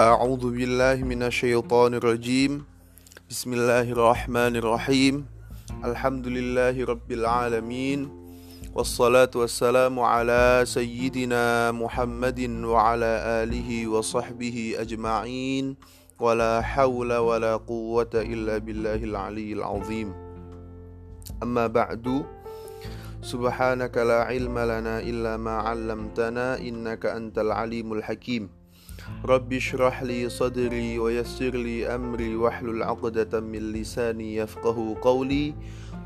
أعوذ بالله من الشيطان الرجيم. بسم الله الرحمن الرحيم. الحمد لله رب العالمين. والصلاة والسلام على سيدنا محمد وعلى آله وصحبه أجمعين. ولا حول ولا قوة إلا بالله العلي العظيم. أما بعد سبحانك لا علم لنا إلا ما علمتنا إنك أنت العليم الحكيم. رب اشرح لي صدري ويسر لي أمري واحلل عقدة من لساني يفقه قولي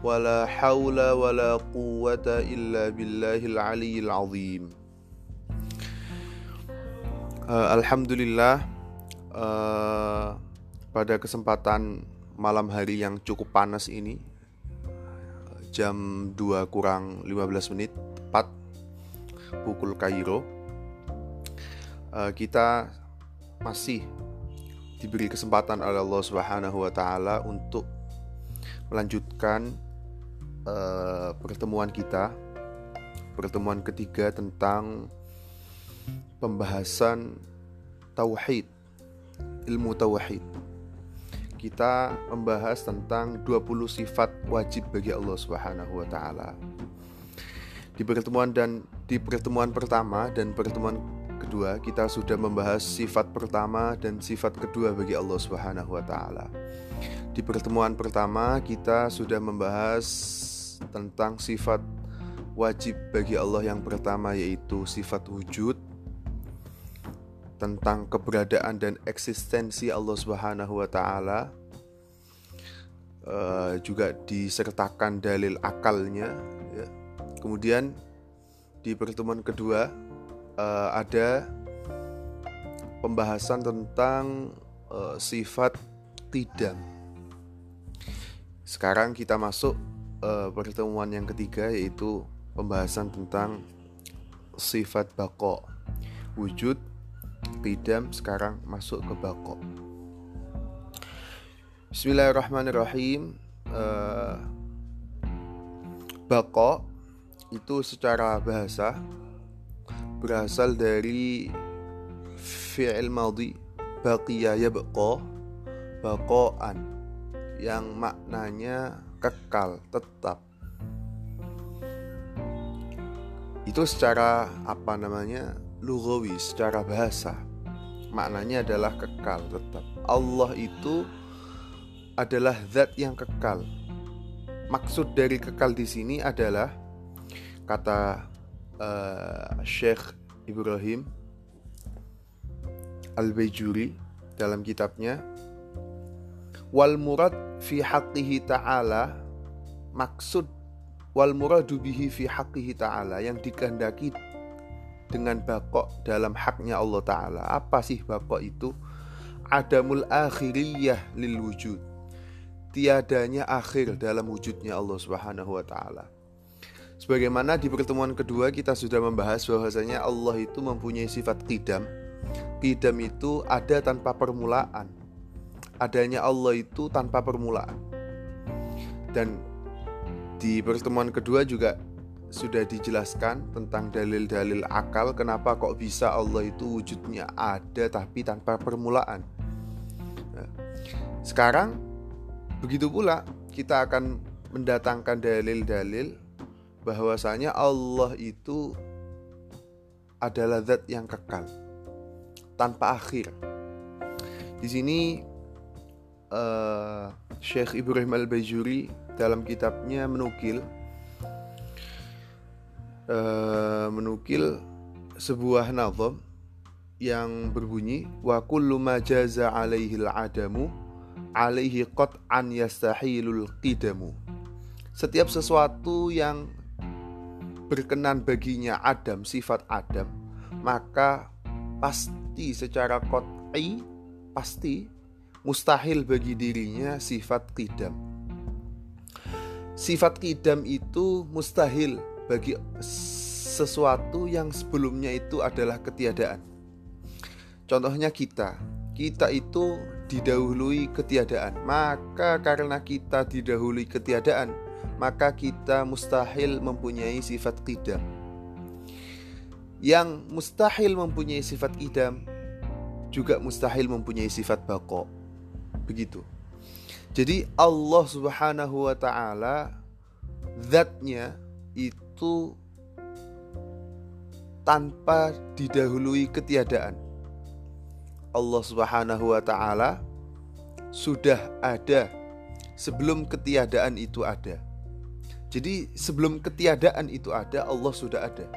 ولا حول ولا قوة إلا بالله العلي العظيم uh, Alhamdulillah uh, pada kesempatan malam hari yang cukup panas ini jam 2 kurang 15 menit tepat pukul Kairo uh, kita masih diberi kesempatan oleh Allah Subhanahu wa taala untuk melanjutkan uh, pertemuan kita pertemuan ketiga tentang pembahasan tauhid ilmu tauhid kita membahas tentang 20 sifat wajib bagi Allah Subhanahu wa taala. Di pertemuan dan di pertemuan pertama dan pertemuan kedua kita sudah membahas sifat pertama dan sifat kedua bagi Allah Subhanahu wa taala. Di pertemuan pertama kita sudah membahas tentang sifat wajib bagi Allah yang pertama yaitu sifat wujud tentang keberadaan dan eksistensi Allah Subhanahu wa taala uh, juga disertakan dalil akalnya ya. Kemudian di pertemuan kedua uh, ada pembahasan tentang uh, sifat tidak. Sekarang kita masuk uh, pertemuan yang ketiga yaitu pembahasan tentang sifat bako wujud Qidam sekarang masuk ke bako. Bismillahirrahmanirrahim. Uh, bako itu secara bahasa berasal dari fi'il madhi baqiya yabqa baqaan yang maknanya kekal, tetap. Itu secara apa namanya? lugawi secara bahasa maknanya adalah kekal tetap. Allah itu adalah zat yang kekal. Maksud dari kekal di sini adalah kata uh, Syekh Ibrahim Al-Baijuri dalam kitabnya wal murad fi haqqihi ta'ala maksud wal muradu bihi fi haqqihi ta'ala yang dikehendaki dengan bakok dalam haknya Allah Ta'ala. Apa sih bakok itu? Adamul akhiriyah lil wujud. Tiadanya akhir dalam wujudnya Allah Subhanahu wa Ta'ala. Sebagaimana di pertemuan kedua kita sudah membahas bahwasanya Allah itu mempunyai sifat qidam. Qidam itu ada tanpa permulaan. Adanya Allah itu tanpa permulaan. Dan di pertemuan kedua juga sudah dijelaskan tentang dalil-dalil akal kenapa kok bisa Allah itu wujudnya ada tapi tanpa permulaan. Nah, sekarang begitu pula kita akan mendatangkan dalil-dalil bahwasanya Allah itu adalah zat yang kekal tanpa akhir. Di sini uh, Syekh Ibrahim Al-Bajuri dalam kitabnya menukil uh, menukil sebuah nazam yang berbunyi wa kullu ma jaza alaihi al-adamu alaihi qat'an yastahilul qidamu setiap sesuatu yang berkenan baginya Adam sifat Adam maka pasti secara qat'i pasti mustahil bagi dirinya sifat qidam sifat qidam itu mustahil bagi sesuatu yang sebelumnya itu adalah ketiadaan. Contohnya kita, kita itu didahului ketiadaan. Maka karena kita didahului ketiadaan, maka kita mustahil mempunyai sifat qidam. Yang mustahil mempunyai sifat qidam juga mustahil mempunyai sifat bako. Begitu. Jadi Allah Subhanahu wa taala zatnya itu tanpa didahului ketiadaan. Allah Subhanahu wa taala sudah ada sebelum ketiadaan itu ada. Jadi sebelum ketiadaan itu ada, Allah sudah ada.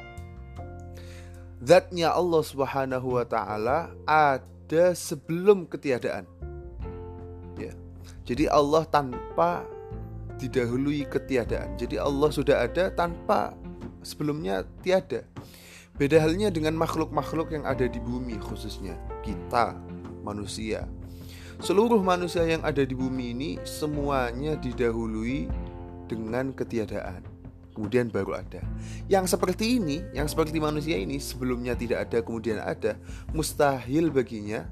Zatnya Allah Subhanahu wa taala ada sebelum ketiadaan. Ya. Jadi Allah tanpa didahului ketiadaan. Jadi Allah sudah ada tanpa sebelumnya tiada. Beda halnya dengan makhluk-makhluk yang ada di bumi khususnya kita manusia. Seluruh manusia yang ada di bumi ini semuanya didahului dengan ketiadaan. Kemudian baru ada. Yang seperti ini, yang seperti manusia ini sebelumnya tidak ada, kemudian ada, mustahil baginya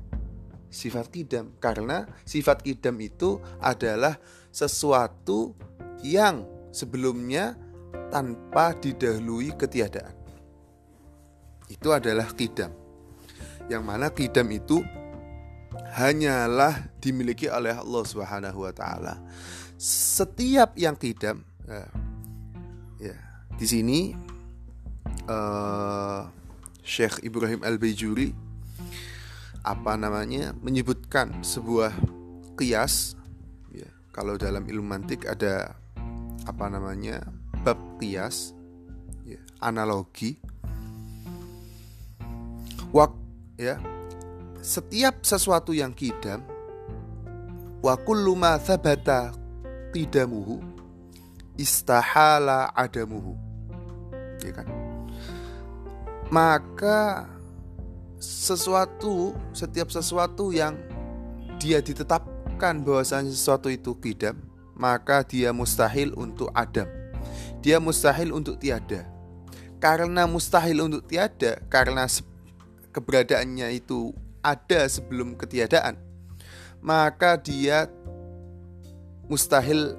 sifat kidam karena sifat kidam itu adalah sesuatu yang sebelumnya tanpa didahului ketiadaan. Itu adalah kidam. Yang mana kidam itu hanyalah dimiliki oleh Allah Subhanahu wa taala setiap yang kidam ya, ya di sini uh, Syekh Ibrahim Al Bajuri apa namanya menyebutkan sebuah kias ya, kalau dalam ilmu mantik ada apa namanya bab kias ya, analogi. Wak ya setiap sesuatu yang kidam wa kullu thabata qidamuhu istahala adamuhu. Ya kan? Maka sesuatu setiap sesuatu yang dia ditetapkan bahwasanya sesuatu itu kidam maka dia mustahil untuk adam. Dia mustahil untuk tiada. Karena mustahil untuk tiada karena keberadaannya itu ada sebelum ketiadaan maka dia mustahil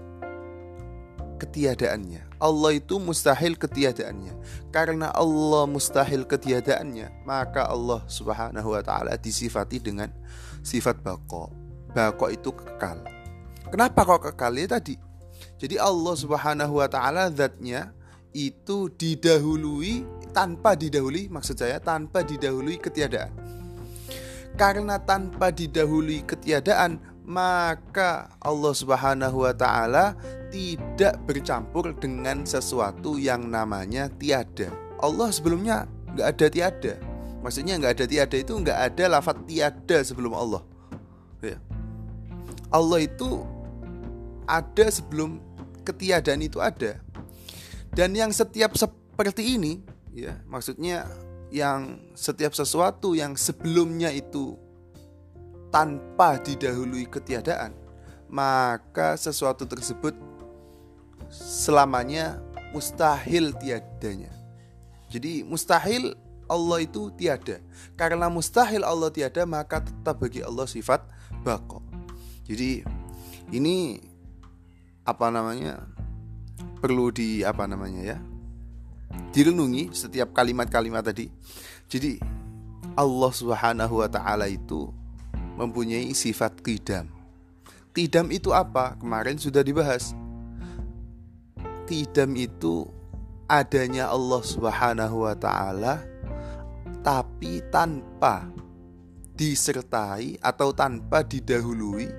ketiadaannya. Allah itu mustahil ketiadaannya. Karena Allah mustahil ketiadaannya, maka Allah Subhanahu wa taala disifati dengan sifat bako. Bako itu kekal. Kenapa kok kekal ya tadi? Jadi Allah Subhanahu wa taala zatnya itu didahului tanpa didahului maksud saya tanpa didahului ketiadaan. Karena tanpa didahului ketiadaan, maka Allah Subhanahu wa taala tidak bercampur dengan sesuatu yang namanya tiada. Allah sebelumnya nggak ada tiada. Maksudnya nggak ada tiada itu nggak ada lafat tiada sebelum Allah. Ya. Allah itu ada sebelum ketiadaan itu ada. Dan yang setiap seperti ini, ya maksudnya yang setiap sesuatu yang sebelumnya itu tanpa didahului ketiadaan, maka sesuatu tersebut selamanya mustahil tiadanya. Jadi mustahil Allah itu tiada. Karena mustahil Allah tiada, maka tetap bagi Allah sifat bako. Jadi ini apa namanya? perlu di apa namanya ya? direnungi setiap kalimat-kalimat tadi. Jadi Allah Subhanahu wa taala itu mempunyai sifat qidam. Qidam itu apa? Kemarin sudah dibahas. Qidam itu adanya Allah Subhanahu wa taala tapi tanpa disertai atau tanpa didahului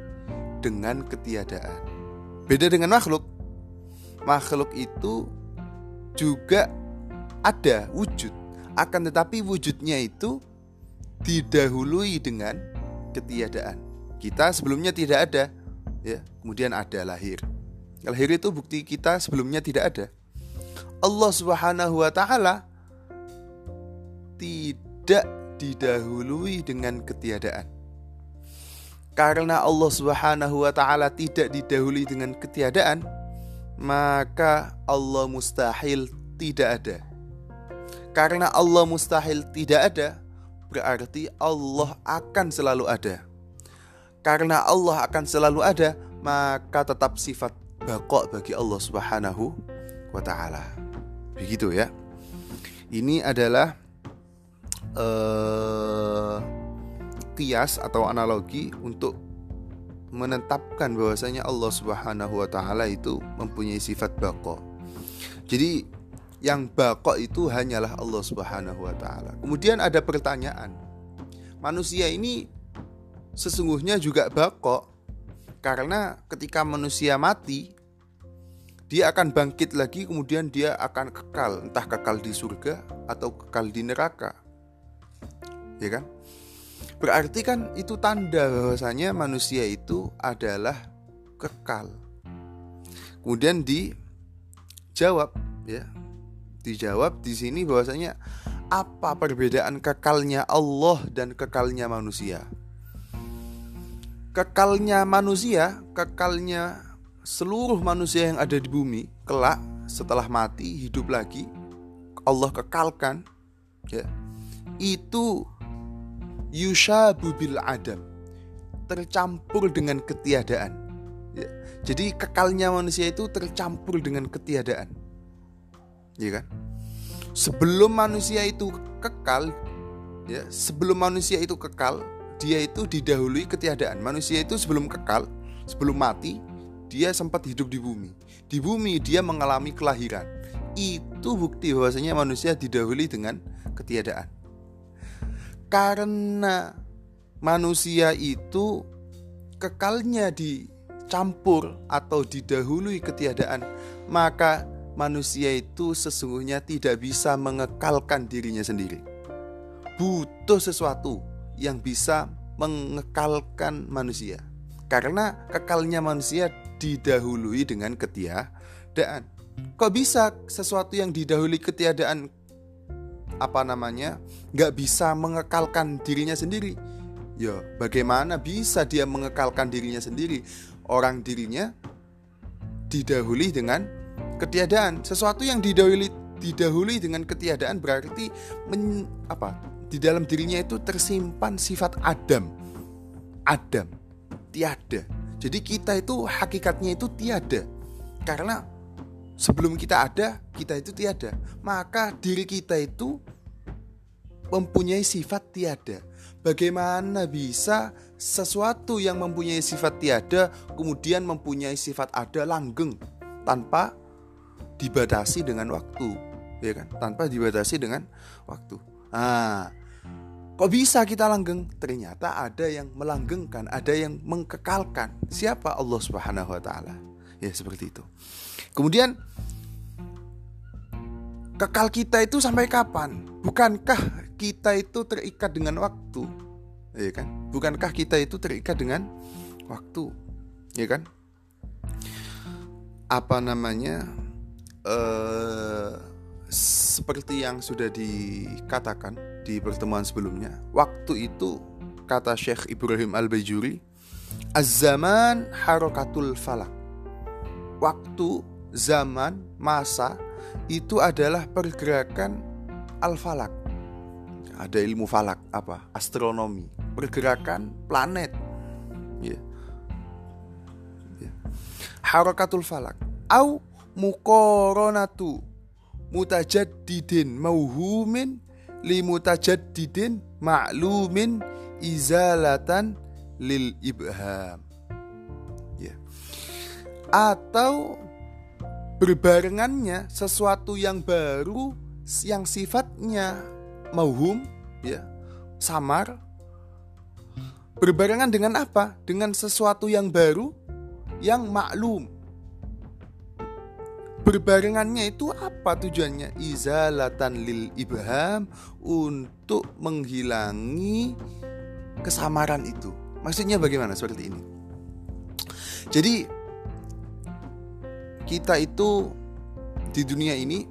dengan ketiadaan. Beda dengan makhluk. Makhluk itu juga ada wujud, akan tetapi wujudnya itu didahului dengan ketiadaan. Kita sebelumnya tidak ada, ya, kemudian ada lahir. Lahir itu bukti kita sebelumnya tidak ada. Allah Subhanahu wa taala tidak didahului dengan ketiadaan. Karena Allah Subhanahu wa taala tidak didahului dengan ketiadaan, maka Allah mustahil tidak ada. Karena Allah mustahil tidak ada, berarti Allah akan selalu ada. Karena Allah akan selalu ada, maka tetap sifat bakok bagi Allah Subhanahu wa taala. Begitu ya. Ini adalah uh, kias atau analogi untuk menetapkan bahwasanya Allah Subhanahu wa taala itu mempunyai sifat bako. Jadi yang bako itu hanyalah Allah Subhanahu wa taala. Kemudian ada pertanyaan. Manusia ini sesungguhnya juga bako karena ketika manusia mati dia akan bangkit lagi kemudian dia akan kekal entah kekal di surga atau kekal di neraka ya kan berarti kan itu tanda bahwasanya manusia itu adalah kekal kemudian dijawab ya dijawab di sini bahwasanya apa perbedaan kekalnya Allah dan kekalnya manusia kekalnya manusia kekalnya seluruh manusia yang ada di bumi kelak setelah mati hidup lagi Allah kekalkan ya itu yushabu bil adam tercampur dengan ketiadaan ya. jadi kekalnya manusia itu tercampur dengan ketiadaan ya kan sebelum manusia itu kekal ya sebelum manusia itu kekal dia itu didahului ketiadaan manusia itu sebelum kekal sebelum mati dia sempat hidup di bumi. Di bumi dia mengalami kelahiran. Itu bukti bahwasanya manusia didahului dengan ketiadaan. Karena manusia itu kekalnya dicampur atau didahului ketiadaan, maka manusia itu sesungguhnya tidak bisa mengekalkan dirinya sendiri. Butuh sesuatu yang bisa mengekalkan manusia. Karena kekalnya manusia didahului dengan ketiadaan. Kok bisa sesuatu yang didahului ketiadaan apa namanya nggak bisa mengekalkan dirinya sendiri? Ya, bagaimana bisa dia mengekalkan dirinya sendiri? Orang dirinya didahului dengan ketiadaan. Sesuatu yang didahului didahului dengan ketiadaan berarti men, apa? Di dalam dirinya itu tersimpan sifat Adam. Adam tiada jadi kita itu hakikatnya itu tiada. Karena sebelum kita ada, kita itu tiada. Maka diri kita itu mempunyai sifat tiada. Bagaimana bisa sesuatu yang mempunyai sifat tiada kemudian mempunyai sifat ada langgeng tanpa dibatasi dengan waktu, ya kan? Tanpa dibatasi dengan waktu. Ah, Kok bisa kita langgeng? Ternyata ada yang melanggengkan, ada yang mengkekalkan. Siapa Allah Subhanahu wa taala? Ya seperti itu. Kemudian kekal kita itu sampai kapan? Bukankah kita itu terikat dengan waktu? Ya kan? Bukankah kita itu terikat dengan waktu? Ya kan? Apa namanya? Eh seperti yang sudah dikatakan di pertemuan sebelumnya. Waktu itu kata Syekh Ibrahim Al-Bajuri, Az-zaman harokatul falak. Waktu, zaman, masa itu adalah pergerakan al-falak. Ada ilmu falak apa? Astronomi, pergerakan planet. Ya. Ya. Harokatul falak. Au mukoronatu. Mutajaddidin mauhumin limutajaddidin ma'lumin izalatan lil ibham. Ya. Atau berbarengannya sesuatu yang baru yang sifatnya mauhum ya samar berbarengan dengan apa? Dengan sesuatu yang baru yang maklum berbarengannya itu apa tujuannya? Izalatan lil ibham untuk menghilangi kesamaran itu. Maksudnya bagaimana seperti ini? Jadi kita itu di dunia ini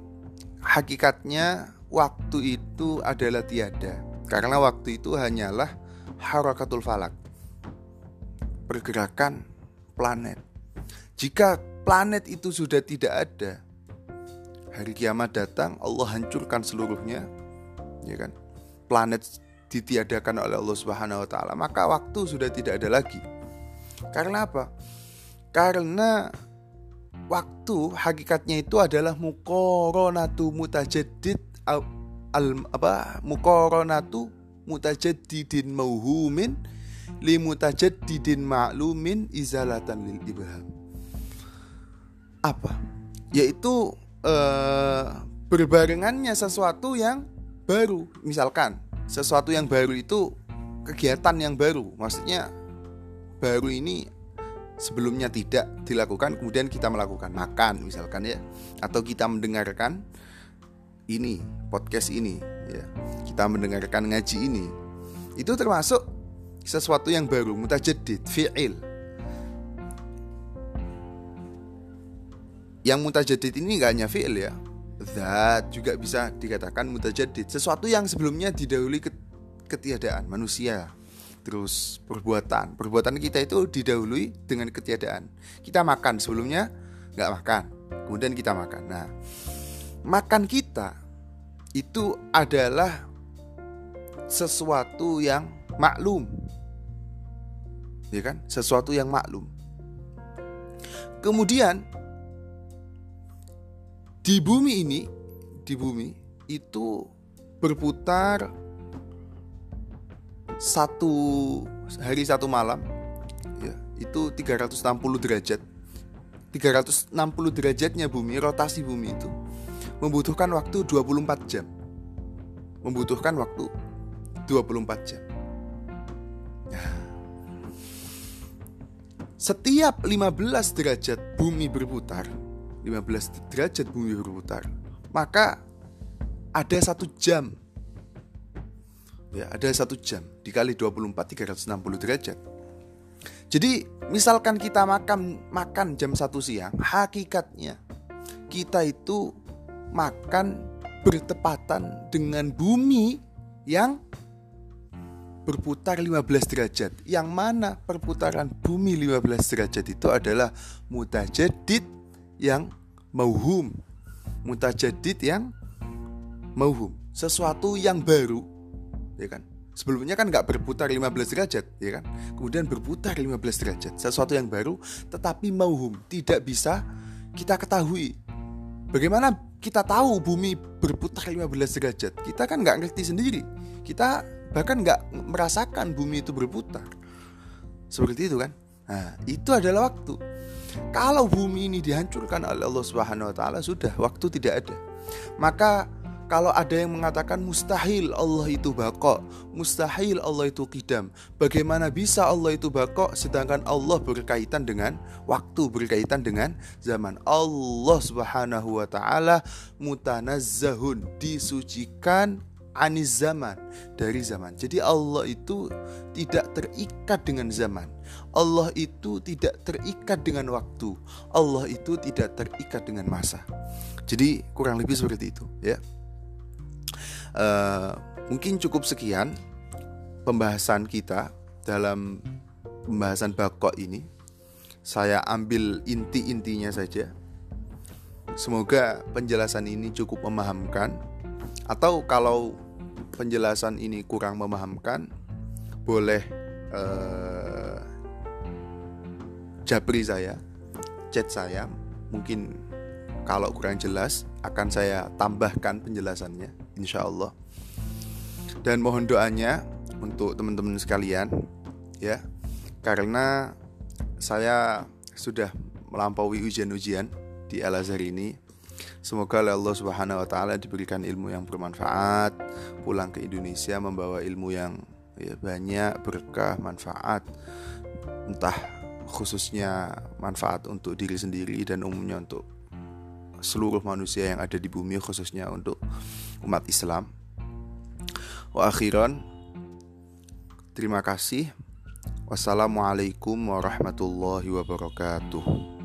hakikatnya waktu itu adalah tiada. Karena waktu itu hanyalah harakatul falak. Pergerakan planet. Jika planet itu sudah tidak ada, hari kiamat datang, Allah hancurkan seluruhnya, ya kan? Planet ditiadakan oleh Allah Subhanahu wa taala, maka waktu sudah tidak ada lagi. Karena apa? Karena waktu hakikatnya itu adalah mukoronatu mutajaddid al, al apa mukoronatu mutajaddidin mauhumin li mutajaddidin ma'lumin izalatan lil ibham. Apa? Yaitu uh, berbarengannya sesuatu yang baru. Misalkan sesuatu yang baru itu kegiatan yang baru. Maksudnya baru ini sebelumnya tidak dilakukan kemudian kita melakukan makan misalkan ya atau kita mendengarkan ini podcast ini ya kita mendengarkan ngaji ini itu termasuk sesuatu yang baru mutajaddid fi'il yang mutajaddid ini gak hanya fi'il ya zat juga bisa dikatakan mutajaddid sesuatu yang sebelumnya didahului ketiadaan manusia terus perbuatan. Perbuatan kita itu didahului dengan ketiadaan. Kita makan sebelumnya nggak makan, kemudian kita makan. Nah, makan kita itu adalah sesuatu yang maklum, ya kan? Sesuatu yang maklum. Kemudian di bumi ini, di bumi itu berputar satu hari satu malam ya, itu 360 derajat. 360 derajatnya bumi rotasi bumi itu membutuhkan waktu 24 jam. Membutuhkan waktu 24 jam. Nah, setiap 15 derajat bumi berputar 15 derajat bumi berputar. Maka ada satu jam. Ya ada satu jam dikali 24 360 derajat. Jadi misalkan kita makan makan jam satu siang hakikatnya kita itu makan bertepatan dengan bumi yang berputar 15 derajat. Yang mana perputaran bumi 15 derajat itu adalah mutajadid yang mauhum. Mutajadid yang mauhum. Sesuatu yang baru. Ya kan? Sebelumnya kan nggak berputar 15 derajat ya kan? Kemudian berputar 15 derajat. Sesuatu yang baru tetapi mauhum. Tidak bisa kita ketahui. Bagaimana kita tahu bumi berputar 15 derajat? Kita kan nggak ngerti sendiri. Kita bahkan nggak merasakan bumi itu berputar. Seperti itu kan? Nah itu adalah waktu kalau bumi ini dihancurkan oleh Allah Subhanahu wa taala sudah waktu tidak ada maka kalau ada yang mengatakan mustahil Allah itu bakok, mustahil Allah itu kidam. Bagaimana bisa Allah itu bakok sedangkan Allah berkaitan dengan waktu, berkaitan dengan zaman. Allah Subhanahu wa taala mutanazzahun, disucikan anis zaman dari zaman. Jadi Allah itu tidak terikat dengan zaman. Allah itu tidak terikat dengan waktu. Allah itu tidak terikat dengan masa. Jadi kurang lebih seperti itu, ya. Uh, mungkin cukup sekian pembahasan kita dalam pembahasan bakok ini. Saya ambil inti-intinya saja. Semoga penjelasan ini cukup memahamkan. Atau kalau penjelasan ini kurang memahamkan, boleh uh, japri saya, chat saya. Mungkin kalau kurang jelas akan saya tambahkan penjelasannya insya Allah dan mohon doanya untuk teman-teman sekalian ya karena saya sudah melampaui ujian-ujian di Al Azhar ini Semoga oleh Allah Subhanahu wa taala diberikan ilmu yang bermanfaat, pulang ke Indonesia membawa ilmu yang ya, banyak berkah, manfaat. Entah khususnya manfaat untuk diri sendiri dan umumnya untuk seluruh manusia yang ada di bumi khususnya untuk umat Islam. Wa akhiran terima kasih. Wassalamualaikum warahmatullahi wabarakatuh.